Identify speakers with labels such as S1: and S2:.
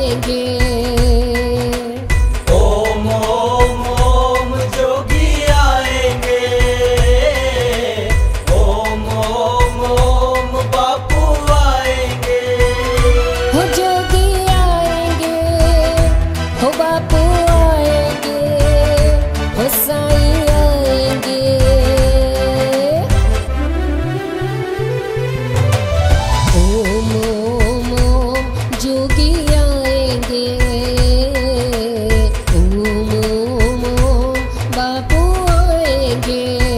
S1: 天。天 again.